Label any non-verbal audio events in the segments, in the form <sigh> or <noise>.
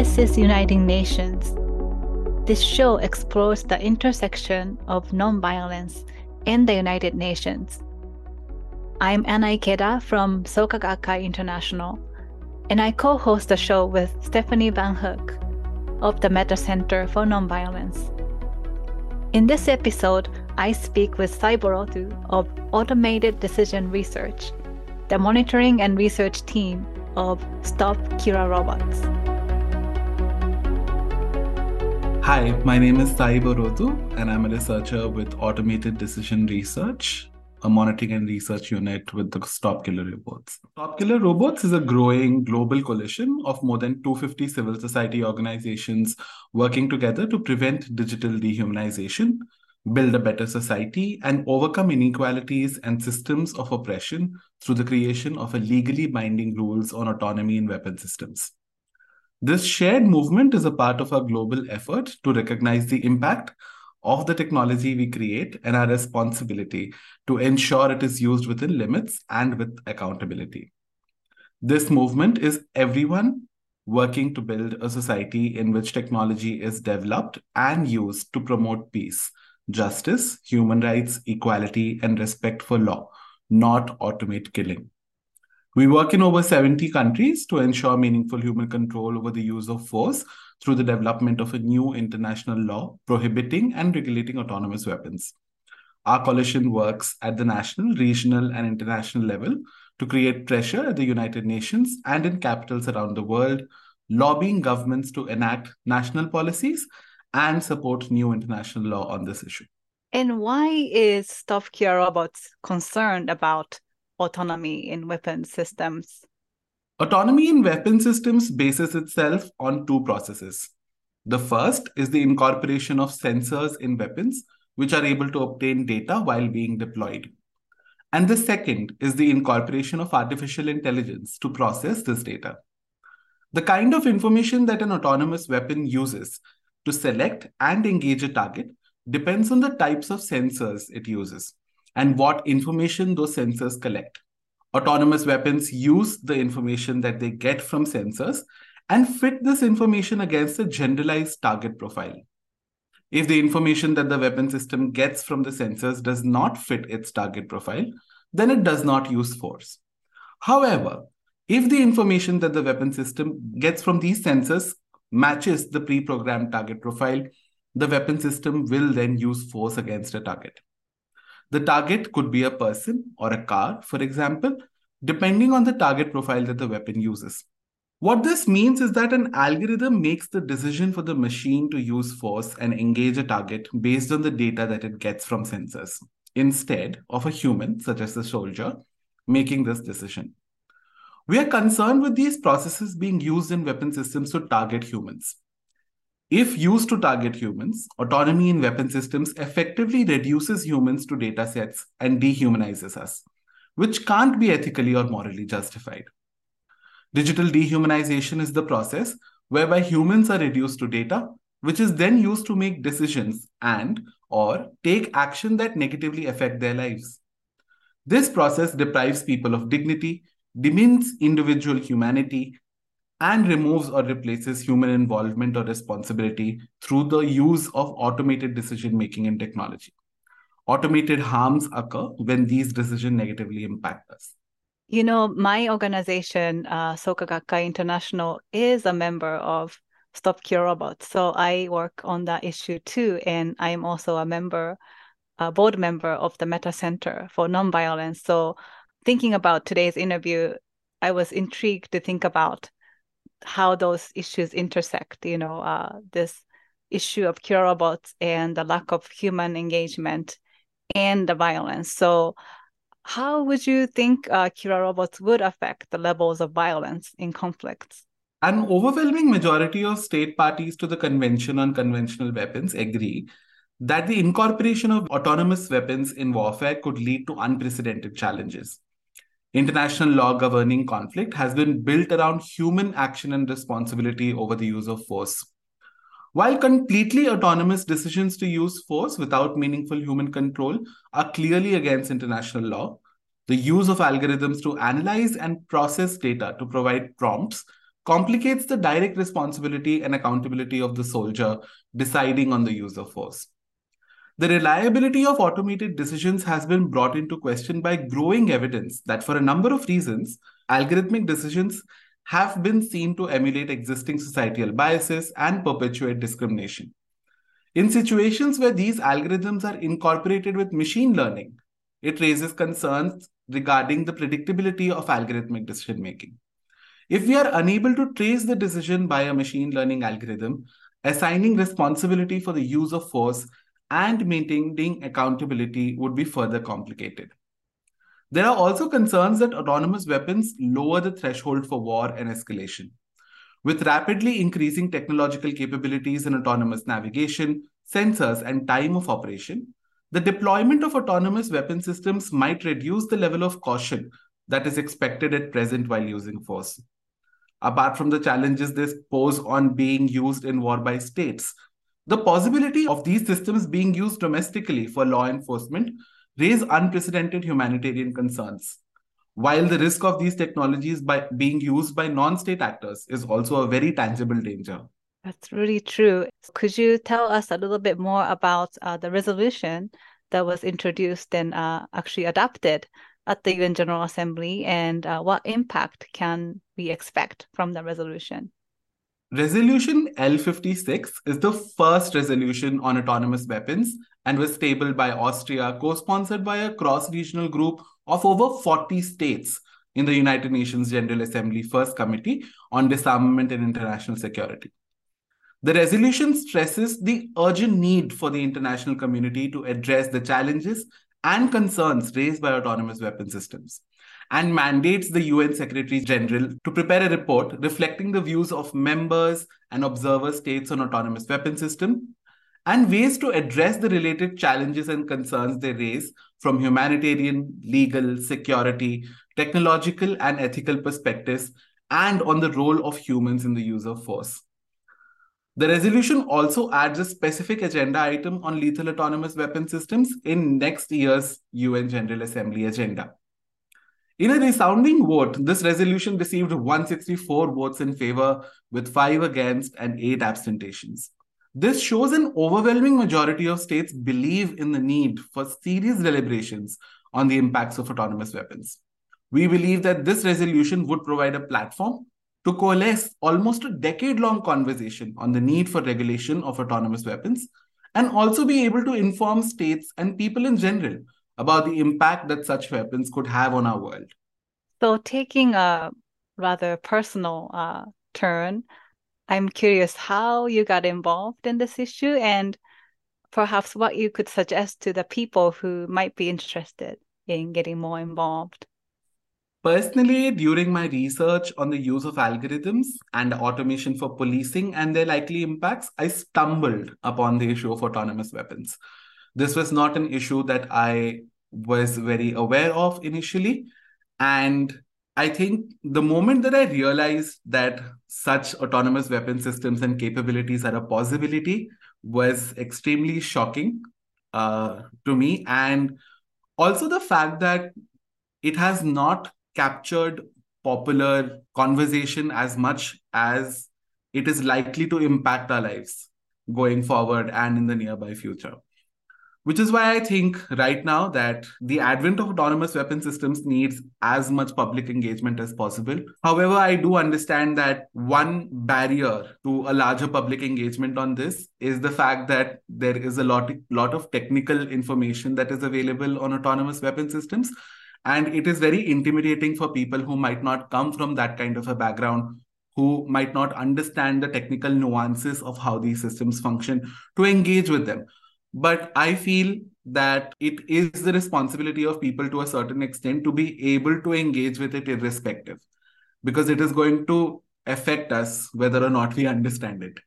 This is Uniting Nations. This show explores the intersection of nonviolence and the United Nations. I'm Anna Ikeda from Soka Gakkai International, and I co host the show with Stephanie Van Hook of the Metta Center for Nonviolence. In this episode, I speak with Sai Bourotho of Automated Decision Research, the monitoring and research team of Stop Killer Robots. Hi, my name is Sai Bourotho, and I'm a researcher with Automated Decision Research, a monitoring and research unit with the Stop Killer Robots. Stop Killer Robots is a growing global coalition of more than 250 civil society organizations working together to prevent digital dehumanization, build a better society, and overcome inequalities and systems of oppression through the creation of a legally binding rules on autonomy in weapon systems. This shared movement is a part of our global effort to recognize the impact of the technology we create and our responsibility to ensure it is used within limits and with accountability. This movement is everyone working to build a society in which technology is developed and used to promote peace, justice, human rights, equality, and respect for law, not automate killing. We work in over 70 countries to ensure meaningful human control over the use of force through the development of a new international law prohibiting and regulating autonomous weapons. Our coalition works at the national, regional, and international level to create pressure at the United Nations and in capitals around the world, lobbying governments to enact national policies and support new international law on this issue. And why is Stop Killer Robots concerned about autonomy in weapon systems? Autonomy in weapon systems bases itself on two processes. The first is the incorporation of sensors in weapons, which are able to obtain data while being deployed. And the second is the incorporation of artificial intelligence to process this data. The kind of information that an autonomous weapon uses to select and engage a target depends on the types of sensors it uses and what information those sensors collect. Autonomous weapons use the information that they get from sensors and fit this information against a generalized target profile. If the information that the weapon system gets from the sensors does not fit its target profile, then it does not use force. However, if the information that the weapon system gets from these sensors matches the pre programmed target profile, the weapon system will then use force against a target. The target could be a person or a car, for example, depending on the target profile that the weapon uses. What this means is that an algorithm makes the decision for the machine to use force and engage a target based on the data that it gets from sensors, instead of a human, such as the soldier, making this decision. We are concerned with these processes being used in weapon systems to target humans. If used to target humans, autonomy in weapon systems effectively reduces humans to data sets and dehumanizes us, which can't be ethically or morally justified. Digital dehumanization is the process whereby humans are reduced to data, which is then used to make decisions and or take action that negatively affect their lives. This process deprives people of dignity, demeans individual humanity, and removes or replaces human involvement or responsibility through the use of automated decision making and technology. Automated harms occur when these decisions negatively impact us. You know, my organization, uh, Soka Gakkai International, is a member of Stop Killer Robots. So I work on that issue too. And I'm also a member, a board member of the Metta Center for Nonviolence. So thinking about today's interview, I was intrigued to think about how those issues intersect, you know, uh, this issue of killer robots and the lack of human engagement and the violence. So, how would you think uh, robots would affect the levels of violence in conflicts? An overwhelming majority of state parties to the Convention on Conventional Weapons agree that the incorporation of autonomous weapons in warfare could lead to unprecedented challenges. International law governing conflict has been built around human action and responsibility over the use of force. While completely autonomous decisions to use force without meaningful human control are clearly against international law, the use of algorithms to analyze and process data to provide prompts complicates the direct responsibility and accountability of the soldier deciding on the use of force. The reliability of automated decisions has been brought into question by growing evidence that, for a number of reasons, algorithmic decisions have been seen to emulate existing societal biases and perpetuate discrimination. In situations where these algorithms are incorporated with machine learning, it raises concerns regarding the predictability of algorithmic decision making. If we are unable to trace the decision by a machine learning algorithm, assigning responsibility for the use of force and maintaining accountability would be further complicated. There are also concerns that autonomous weapons lower the threshold for war and escalation. With rapidly increasing technological capabilities in autonomous navigation, sensors, and time of operation, the deployment of autonomous weapon systems might reduce the level of caution that is expected at present while using force. Apart from the challenges this pose on being used in war by states, the possibility of these systems being used domestically for law enforcement raise unprecedented humanitarian concerns. While the risk of these technologies by being used by non-state actors is also a very tangible danger. That's really true. Could you tell us a little bit more about uh, the resolution that was introduced and uh, actually adopted at the UN General Assembly and uh, what impact can we expect from the resolution? Resolution L56 is the first resolution on autonomous weapons and was tabled by Austria, co sponsored by a cross regional group of over 40 states in the United Nations General Assembly First Committee on Disarmament and International Security. The resolution stresses the urgent need for the international community to address the challenges and concerns raised by autonomous weapon systems and mandates the UN Secretary General to prepare a report reflecting the views of members and observer states on autonomous weapon system and ways to address the related challenges and concerns they raise from humanitarian, legal, security, technological, and ethical perspectives, and on the role of humans in the use of force. The resolution also adds a specific agenda item on lethal autonomous weapon systems in next year's UN General Assembly agenda. In a resounding vote, this resolution received 164 votes in favor, with five against and eight abstentions. This shows an overwhelming majority of states believe in the need for serious deliberations on the impacts of autonomous weapons. We believe that this resolution would provide a platform to coalesce almost a decade long conversation on the need for regulation of autonomous weapons and also be able to inform states and people in general about the impact that such weapons could have on our world. So, taking a rather personal uh, turn, I'm curious how you got involved in this issue and perhaps what you could suggest to the people who might be interested in getting more involved. Personally, during my research on the use of algorithms and automation for policing and their likely impacts, I stumbled upon the issue of autonomous weapons. This was not an issue that I was very aware of initially. And I think the moment that I realized that such autonomous weapon systems and capabilities are a possibility was extremely shocking uh, to me. And also the fact that it has not captured popular conversation as much as it is likely to impact our lives going forward and in the nearby future. Which is why I think right now that the advent of autonomous weapon systems needs as much public engagement as possible. However, I do understand that one barrier to a larger public engagement on this is the fact that there is a lot, lot of technical information that is available on autonomous weapon systems and it is very intimidating for people who might not come from that kind of a background, who might not understand the technical nuances of how these systems function to engage with them. But I feel that it is the responsibility of people to a certain extent to be able to engage with it irrespective, because it is going to affect us whether or not we understand it.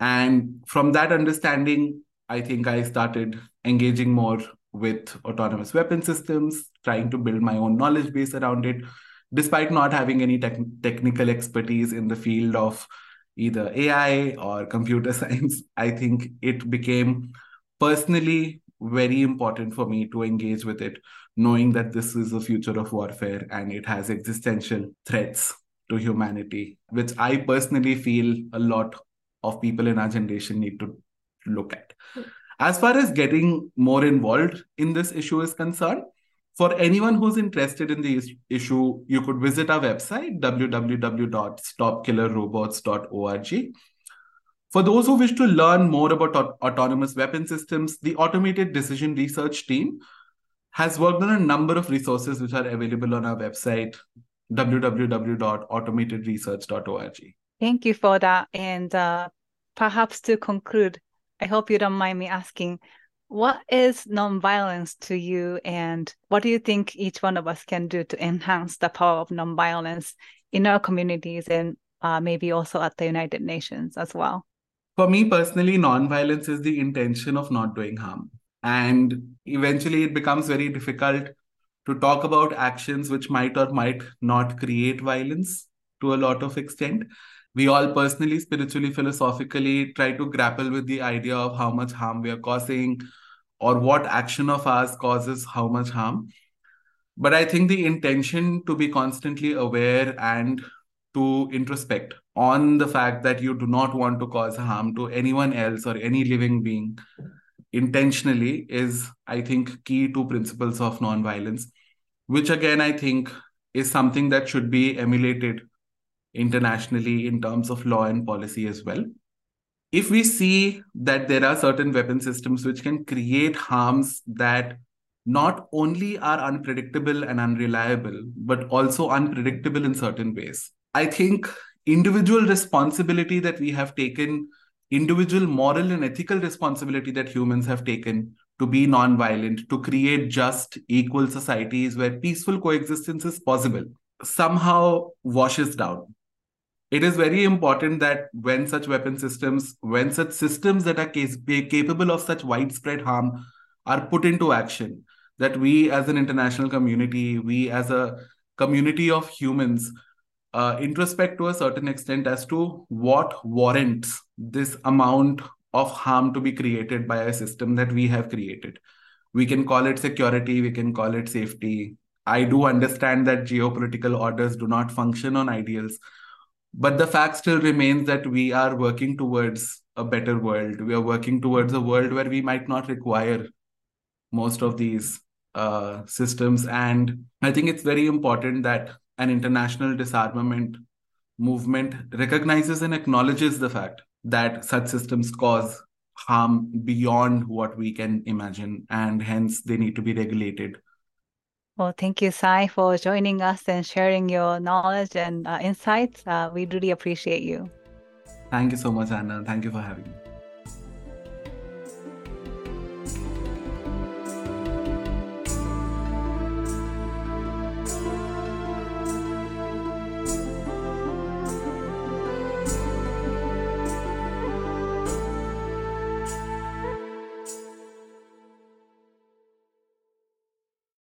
And from that understanding, I think I started engaging more with autonomous weapon systems, trying to build my own knowledge base around it, despite not having any tech- technical expertise in the field of either AI or computer <laughs> science. I think it became personally very important for me to engage with it, knowing that this is the future of warfare and it has existential threats to humanity, which I personally feel a lot of people in our generation need to look at. As far as getting more involved in this issue is concerned, for anyone who's interested in the issue, you could visit our website, www.stopkillerrobots.org. For those who wish to learn more about autonomous weapon systems, the Automated Decision Research Team has worked on a number of resources which are available on our website, www.automatedresearch.org. Thank you for that. And uh, perhaps to conclude, I hope you don't mind me asking, what is nonviolence to you, and what do you think each one of us can do to enhance the power of nonviolence in our communities and uh, maybe also at the United Nations as well? For me personally, nonviolence is the intention of not doing harm. And eventually, it becomes very difficult to talk about actions which might or might not create violence to a lot of extent. We all personally, spiritually, philosophically try to grapple with the idea of how much harm we are causing or what action of ours causes how much harm. But I think the intention to be constantly aware and to introspect on the fact that you do not want to cause harm to anyone else or any living being intentionally is, I think, key to principles of nonviolence, which again, I think is something that should be emulated internationally in terms of law and policy as well. If we see that there are certain weapon systems which can create harms that not only are unpredictable and unreliable, but also unpredictable in certain ways. I think individual responsibility that we have taken, individual moral and ethical responsibility that humans have taken to be non-violent, to create just, equal societies where peaceful coexistence is possible, somehow washes down. It is very important that when such weapon systems, when such systems that are capable of such widespread harm are put into action, that we as an international community, we as a community of humans uh, introspect to a certain extent as to what warrants this amount of harm to be created by a system that we have created. We can call it security, we can call it safety. I do understand that geopolitical orders do not function on ideals, but the fact still remains that we are working towards a better world. We are working towards a world where we might not require most of these uh, systems. And I think it's very important that an international disarmament movement recognizes and acknowledges the fact that such systems cause harm beyond what we can imagine, and hence they need to be regulated. Well, thank you, Sai, for joining us and sharing your knowledge and uh, insights. Uh, we really appreciate you. Thank you so much, Anna. Thank you for having me.